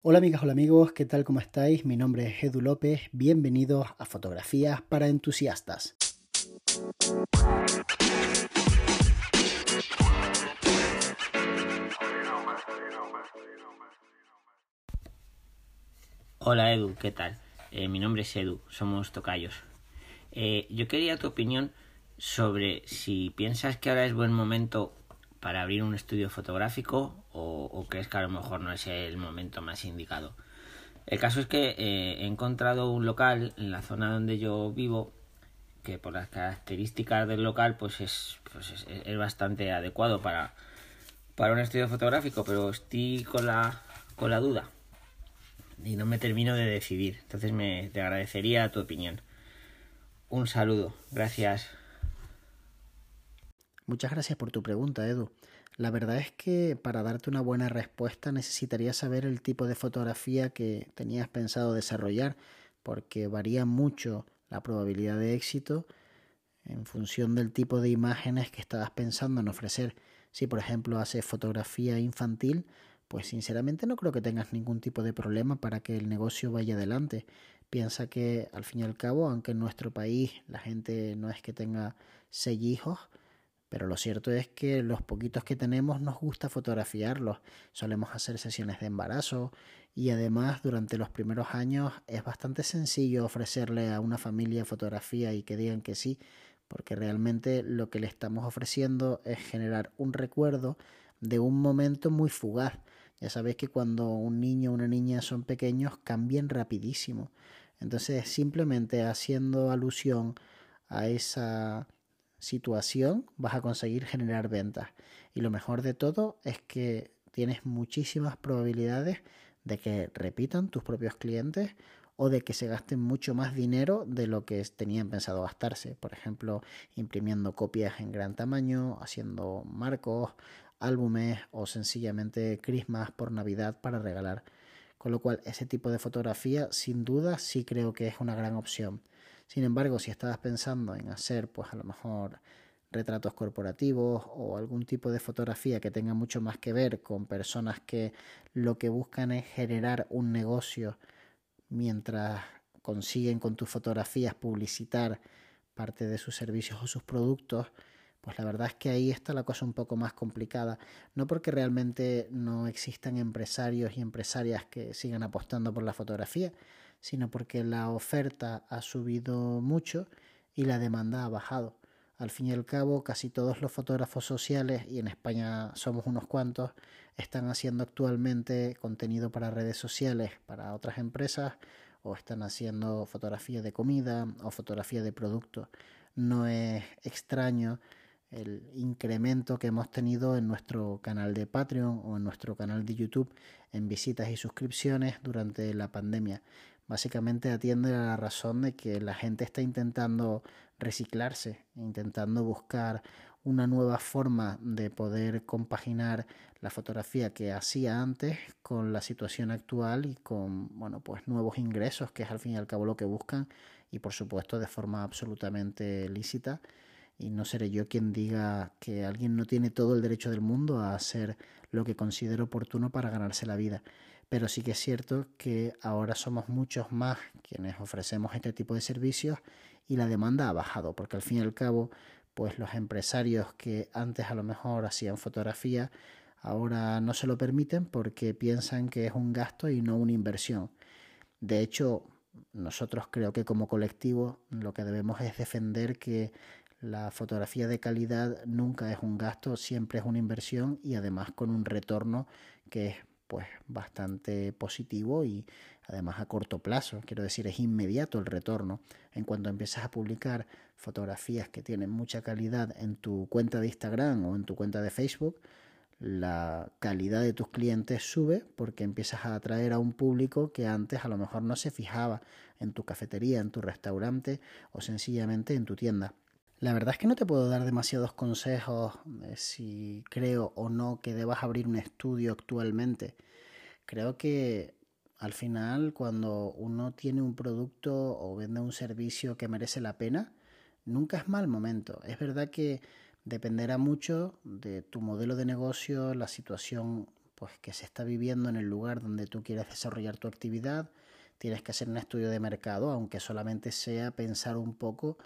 Hola amigas, hola amigos, ¿qué tal? ¿Cómo estáis? Mi nombre es Edu López, bienvenidos a Fotografías para Entusiastas. Hola Edu, ¿qué tal? Eh, mi nombre es Edu, somos tocayos. Eh, yo quería tu opinión sobre si piensas que ahora es buen momento para abrir un estudio fotográfico o, crees que a lo mejor no es el momento más indicado. El caso es que eh, he encontrado un local en la zona donde yo vivo que por las características del local pues es, pues es, bastante adecuado para, para un estudio fotográfico, pero estoy con la, con la duda y no me termino de decidir. Entonces me te agradecería tu opinión. Un saludo, gracias. Muchas gracias por tu pregunta, Edu. La verdad es que para darte una buena respuesta necesitaría saber el tipo de fotografía que tenías pensado desarrollar, porque varía mucho la probabilidad de éxito en función del tipo de imágenes que estabas pensando en ofrecer. Si por ejemplo haces fotografía infantil, pues sinceramente no creo que tengas ningún tipo de problema para que el negocio vaya adelante. Piensa que al fin y al cabo, aunque en nuestro país la gente no es que tenga seis hijos, pero lo cierto es que los poquitos que tenemos nos gusta fotografiarlos. Solemos hacer sesiones de embarazo y además durante los primeros años es bastante sencillo ofrecerle a una familia fotografía y que digan que sí, porque realmente lo que le estamos ofreciendo es generar un recuerdo de un momento muy fugaz. Ya sabéis que cuando un niño o una niña son pequeños cambian rapidísimo. Entonces simplemente haciendo alusión a esa situación vas a conseguir generar ventas. Y lo mejor de todo es que tienes muchísimas probabilidades de que repitan tus propios clientes o de que se gasten mucho más dinero de lo que tenían pensado gastarse. Por ejemplo, imprimiendo copias en gran tamaño, haciendo marcos, álbumes o sencillamente crismas por Navidad para regalar. Con lo cual, ese tipo de fotografía, sin duda, sí creo que es una gran opción. Sin embargo, si estabas pensando en hacer, pues a lo mejor retratos corporativos o algún tipo de fotografía que tenga mucho más que ver con personas que lo que buscan es generar un negocio mientras consiguen con tus fotografías publicitar parte de sus servicios o sus productos, pues la verdad es que ahí está la cosa un poco más complicada. No porque realmente no existan empresarios y empresarias que sigan apostando por la fotografía, sino porque la oferta ha subido mucho y la demanda ha bajado. Al fin y al cabo, casi todos los fotógrafos sociales, y en España somos unos cuantos, están haciendo actualmente contenido para redes sociales, para otras empresas, o están haciendo fotografía de comida o fotografía de productos. No es extraño el incremento que hemos tenido en nuestro canal de Patreon o en nuestro canal de YouTube en visitas y suscripciones durante la pandemia básicamente atiende a la razón de que la gente está intentando reciclarse, intentando buscar una nueva forma de poder compaginar la fotografía que hacía antes con la situación actual y con bueno pues nuevos ingresos que es al fin y al cabo lo que buscan y por supuesto de forma absolutamente lícita. Y no seré yo quien diga que alguien no tiene todo el derecho del mundo a hacer lo que considere oportuno para ganarse la vida pero sí que es cierto que ahora somos muchos más quienes ofrecemos este tipo de servicios y la demanda ha bajado, porque al fin y al cabo, pues los empresarios que antes a lo mejor hacían fotografía, ahora no se lo permiten porque piensan que es un gasto y no una inversión. De hecho, nosotros creo que como colectivo lo que debemos es defender que la fotografía de calidad nunca es un gasto, siempre es una inversión y además con un retorno que es pues bastante positivo y además a corto plazo, quiero decir, es inmediato el retorno. En cuanto empiezas a publicar fotografías que tienen mucha calidad en tu cuenta de Instagram o en tu cuenta de Facebook, la calidad de tus clientes sube porque empiezas a atraer a un público que antes a lo mejor no se fijaba en tu cafetería, en tu restaurante o sencillamente en tu tienda. La verdad es que no te puedo dar demasiados consejos de si creo o no que debas abrir un estudio actualmente. Creo que al final cuando uno tiene un producto o vende un servicio que merece la pena, nunca es mal momento. Es verdad que dependerá mucho de tu modelo de negocio, la situación pues que se está viviendo en el lugar donde tú quieres desarrollar tu actividad, tienes que hacer un estudio de mercado, aunque solamente sea pensar un poco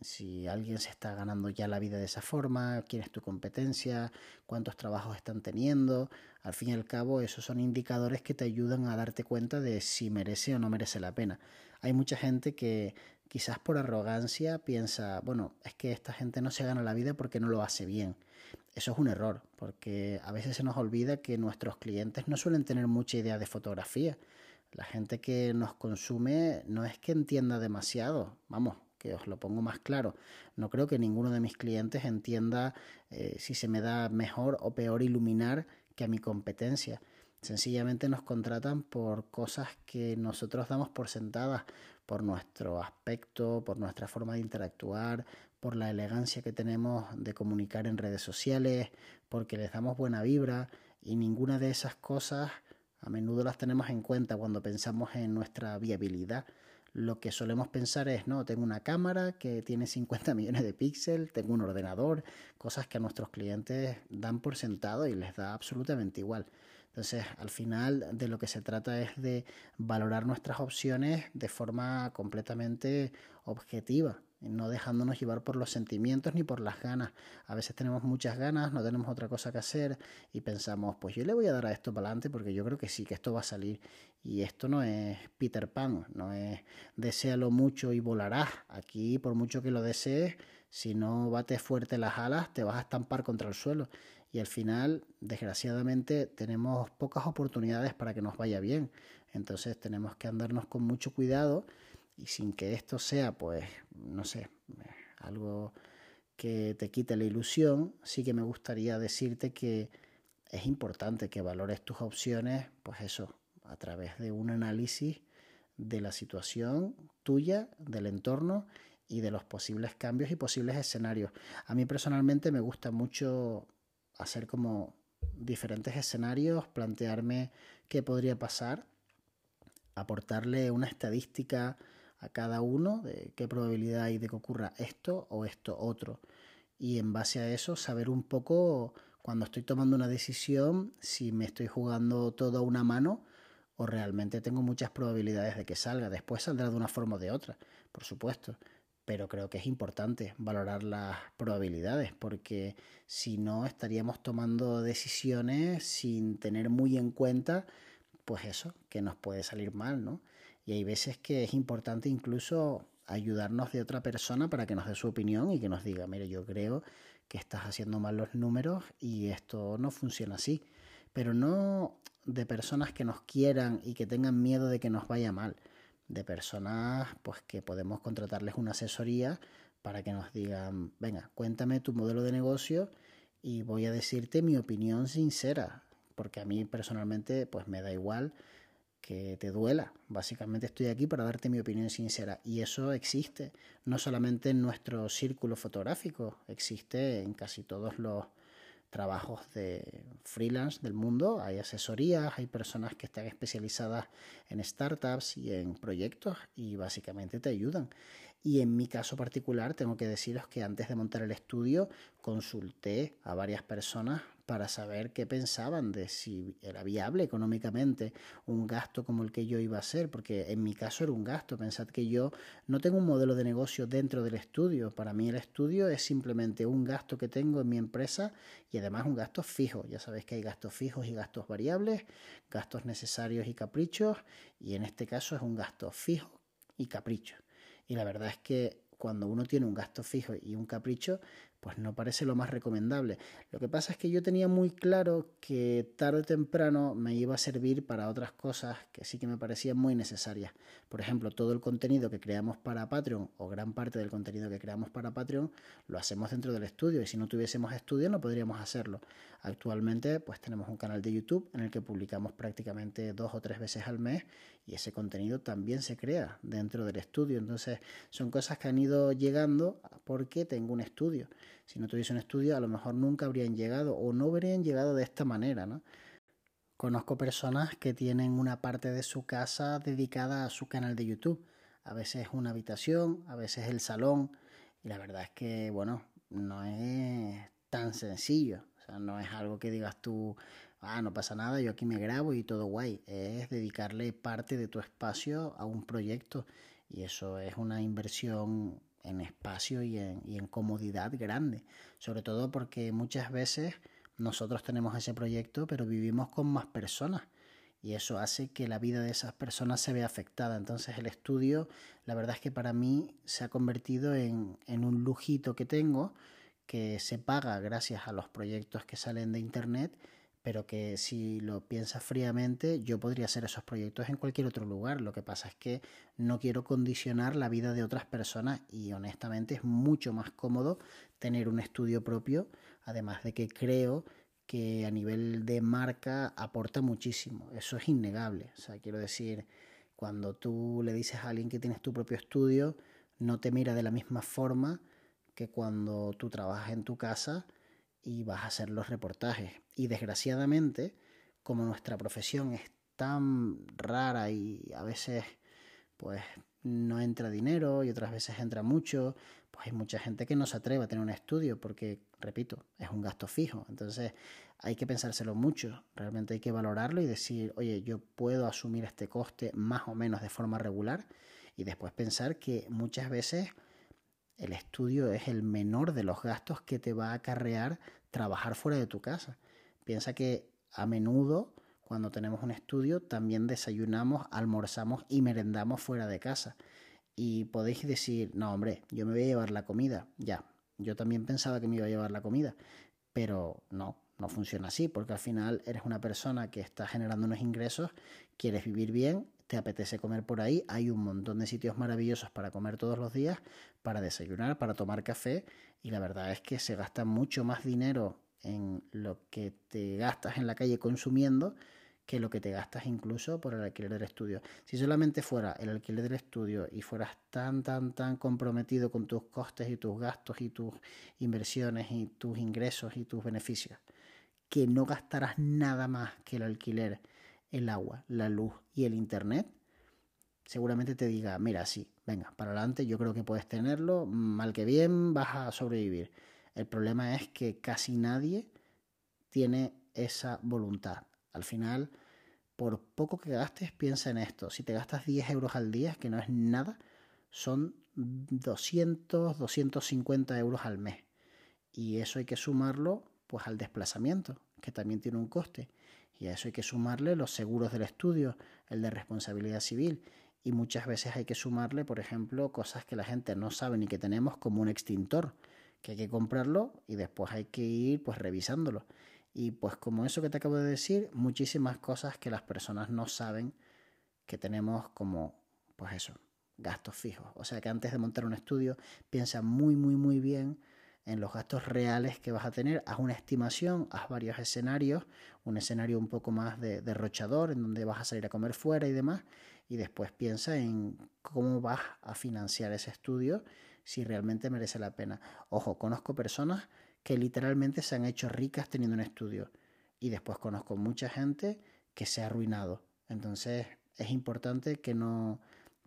si alguien se está ganando ya la vida de esa forma, quién es tu competencia, cuántos trabajos están teniendo. Al fin y al cabo, esos son indicadores que te ayudan a darte cuenta de si merece o no merece la pena. Hay mucha gente que quizás por arrogancia piensa, bueno, es que esta gente no se gana la vida porque no lo hace bien. Eso es un error, porque a veces se nos olvida que nuestros clientes no suelen tener mucha idea de fotografía. La gente que nos consume no es que entienda demasiado, vamos, que os lo pongo más claro. No creo que ninguno de mis clientes entienda eh, si se me da mejor o peor iluminar que a mi competencia. Sencillamente nos contratan por cosas que nosotros damos por sentadas, por nuestro aspecto, por nuestra forma de interactuar, por la elegancia que tenemos de comunicar en redes sociales, porque les damos buena vibra y ninguna de esas cosas a menudo las tenemos en cuenta cuando pensamos en nuestra viabilidad lo que solemos pensar es, no, tengo una cámara que tiene 50 millones de píxeles, tengo un ordenador, cosas que a nuestros clientes dan por sentado y les da absolutamente igual. Entonces, al final de lo que se trata es de valorar nuestras opciones de forma completamente objetiva, no dejándonos llevar por los sentimientos ni por las ganas. A veces tenemos muchas ganas, no tenemos otra cosa que hacer y pensamos, pues yo le voy a dar a esto para adelante porque yo creo que sí, que esto va a salir. Y esto no es Peter Pan, no es deséalo mucho y volarás. Aquí, por mucho que lo desees, si no bates fuerte las alas, te vas a estampar contra el suelo. Y al final, desgraciadamente, tenemos pocas oportunidades para que nos vaya bien. Entonces tenemos que andarnos con mucho cuidado y sin que esto sea, pues, no sé, algo que te quite la ilusión, sí que me gustaría decirte que es importante que valores tus opciones, pues eso, a través de un análisis de la situación tuya, del entorno y de los posibles cambios y posibles escenarios. A mí personalmente me gusta mucho hacer como diferentes escenarios, plantearme qué podría pasar, aportarle una estadística a cada uno de qué probabilidad hay de que ocurra esto o esto otro. Y en base a eso saber un poco cuando estoy tomando una decisión si me estoy jugando todo a una mano o realmente tengo muchas probabilidades de que salga. Después saldrá de una forma o de otra, por supuesto. Pero creo que es importante valorar las probabilidades porque si no estaríamos tomando decisiones sin tener muy en cuenta pues eso, que nos puede salir mal, ¿no? Y hay veces que es importante incluso ayudarnos de otra persona para que nos dé su opinión y que nos diga, mire, yo creo que estás haciendo mal los números y esto no funciona así. Pero no de personas que nos quieran y que tengan miedo de que nos vaya mal. De personas pues que podemos contratarles una asesoría para que nos digan, venga, cuéntame tu modelo de negocio y voy a decirte mi opinión sincera, porque a mí personalmente pues me da igual que te duela. Básicamente estoy aquí para darte mi opinión sincera y eso existe no solamente en nuestro círculo fotográfico, existe en casi todos los trabajos de freelance del mundo, hay asesorías, hay personas que están especializadas en startups y en proyectos y básicamente te ayudan. Y en mi caso particular tengo que deciros que antes de montar el estudio consulté a varias personas para saber qué pensaban de si era viable económicamente un gasto como el que yo iba a hacer, porque en mi caso era un gasto. Pensad que yo no tengo un modelo de negocio dentro del estudio. Para mí el estudio es simplemente un gasto que tengo en mi empresa y además un gasto fijo. Ya sabéis que hay gastos fijos y gastos variables, gastos necesarios y caprichos, y en este caso es un gasto fijo y capricho. Y la verdad es que cuando uno tiene un gasto fijo y un capricho, pues no parece lo más recomendable. Lo que pasa es que yo tenía muy claro que tarde o temprano me iba a servir para otras cosas que sí que me parecían muy necesarias. Por ejemplo, todo el contenido que creamos para Patreon o gran parte del contenido que creamos para Patreon lo hacemos dentro del estudio y si no tuviésemos estudio no podríamos hacerlo. Actualmente pues tenemos un canal de YouTube en el que publicamos prácticamente dos o tres veces al mes y ese contenido también se crea dentro del estudio. Entonces son cosas que han ido llegando porque tengo un estudio. Si no tuviese un estudio a lo mejor nunca habrían llegado o no habrían llegado de esta manera. ¿no? Conozco personas que tienen una parte de su casa dedicada a su canal de YouTube. A veces una habitación, a veces el salón. Y la verdad es que, bueno, no es tan sencillo. O sea, no es algo que digas tú, ah, no pasa nada, yo aquí me grabo y todo guay. Es dedicarle parte de tu espacio a un proyecto y eso es una inversión en espacio y en, comodidad grande. Sobre todo porque muchas veces nosotros tenemos ese proyecto, pero vivimos con más personas y eso hace que la vida de esas personas se vea afectada. Entonces el estudio, la verdad es que para mí se ha convertido en un lujito que tengo que se paga gracias a los proyectos que salen de Internet pero que si lo piensas fríamente, yo podría hacer esos proyectos en cualquier otro lugar. Lo que pasa es que no quiero condicionar la vida de otras personas y honestamente es mucho más cómodo tener un estudio propio, además de que creo que a nivel de marca aporta muchísimo. Eso es innegable. O sea, quiero decir, cuando tú le dices a alguien que tienes tu propio estudio, no te mira de la misma forma que cuando tú trabajas en tu casa y vas a hacer los reportajes. Y desgraciadamente, como nuestra profesión es tan rara y a veces pues no entra dinero y otras veces entra mucho, pues hay mucha gente que no se atreve a tener un estudio porque, repito, es un gasto fijo. Entonces hay que pensárselo mucho, realmente hay que valorarlo y decir, oye, yo puedo asumir este coste más o menos de forma regular y después pensar que muchas veces el estudio es el menor de los gastos que te va a acarrear trabajar fuera de tu casa. Piensa que a menudo cuando tenemos un estudio también desayunamos, almorzamos y merendamos fuera de casa. Y podéis decir, no hombre, yo me voy a llevar la comida. Ya, yo también pensaba que me iba a llevar la comida, pero no, no funciona así, porque al final eres una persona que está generando unos ingresos, quieres vivir bien, te apetece comer por ahí, hay un montón de sitios maravillosos para comer todos los días, para desayunar, para tomar café, y la verdad es que se gasta mucho más dinero en lo que te gastas en la calle consumiendo que lo que te gastas incluso por el alquiler del estudio. Si solamente fuera el alquiler del estudio y fueras tan, tan, tan comprometido con tus costes y tus gastos y tus inversiones y tus ingresos y tus beneficios, que no gastarás nada más que el alquiler el agua, la luz y el internet, seguramente te diga, mira, sí, venga, para adelante, yo creo que puedes tenerlo, mal que bien vas a sobrevivir. El problema es que casi nadie tiene esa voluntad. Al final, por poco que gastes, piensa en esto. Si te gastas 10 euros al día, que no es nada, son 200, 250 euros al mes. Y eso hay que sumarlo pues al desplazamiento, que también tiene un coste. Y a eso hay que sumarle los seguros del estudio, el de responsabilidad civil. Y muchas veces hay que sumarle, por ejemplo, cosas que la gente no sabe ni que tenemos, como un extintor, que hay que comprarlo y después hay que ir pues revisándolo. Y pues como eso que te acabo de decir, muchísimas cosas que las personas no saben que tenemos como, pues eso, gastos fijos. O sea que antes de montar un estudio, piensa muy, muy, muy bien en los gastos reales que vas a tener, haz una estimación, haz varios escenarios, un escenario un poco más de derrochador, en donde vas a salir a comer fuera y demás, y después piensa en cómo vas a financiar ese estudio si realmente merece la pena. Ojo, conozco personas que literalmente se han hecho ricas teniendo un estudio, y después conozco mucha gente que se ha arruinado. Entonces es importante que no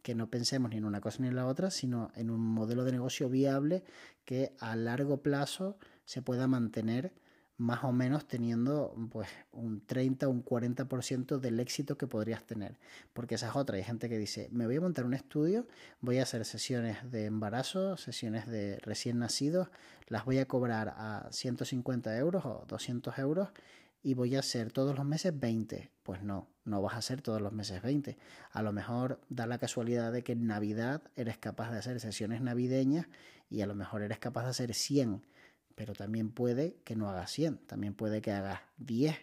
que no pensemos ni en una cosa ni en la otra, sino en un modelo de negocio viable que a largo plazo se pueda mantener más o menos teniendo pues un 30 o un 40% del éxito que podrías tener. Porque esa es otra. Hay gente que dice, me voy a montar un estudio, voy a hacer sesiones de embarazo, sesiones de recién nacidos, las voy a cobrar a 150 euros o 200 euros y voy a hacer todos los meses 20. Pues no, no vas a hacer todos los meses 20. A lo mejor da la casualidad de que en Navidad eres capaz de hacer sesiones navideñas y a lo mejor eres capaz de hacer 100, pero también puede que no hagas 100, también puede que hagas 10.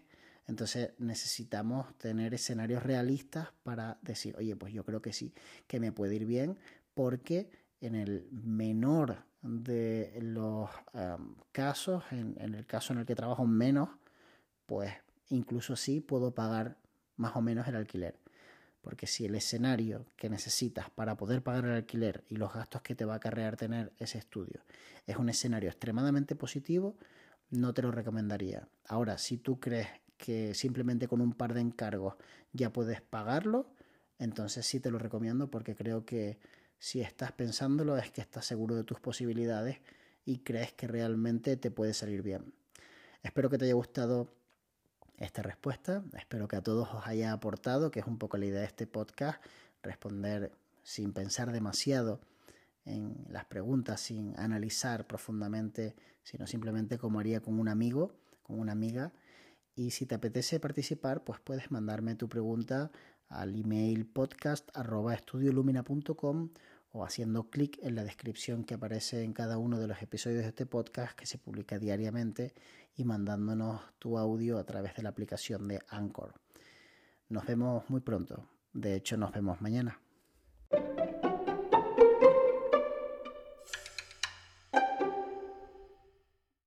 Entonces necesitamos tener escenarios realistas para decir, oye, pues yo creo que sí, que me puede ir bien porque en el menor de los casos, en, en el caso en el que trabajo menos, pues incluso sí puedo pagar más o menos el alquiler. Porque si el escenario que necesitas para poder pagar el alquiler y los gastos que te va a acarrear tener ese estudio es un escenario extremadamente positivo, no te lo recomendaría. Ahora, si tú crees que simplemente con un par de encargos ya puedes pagarlo, entonces sí te lo recomiendo porque creo que si estás pensándolo es que estás seguro de tus posibilidades y crees que realmente te puede salir bien. Espero que te haya gustado esta respuesta. Espero que a todos os haya aportado, que es un poco la idea de este podcast, responder sin pensar demasiado en las preguntas, sin analizar profundamente, sino simplemente como haría con un amigo, con una amiga. Y si te apetece participar, pues puedes mandarme tu pregunta al email podcast.estudiolumina.com o haciendo clic en la descripción que aparece en cada uno de los episodios de este podcast que se publica diariamente y mandándonos tu audio a través de la aplicación de Anchor. Nos vemos muy pronto. De hecho, nos vemos mañana.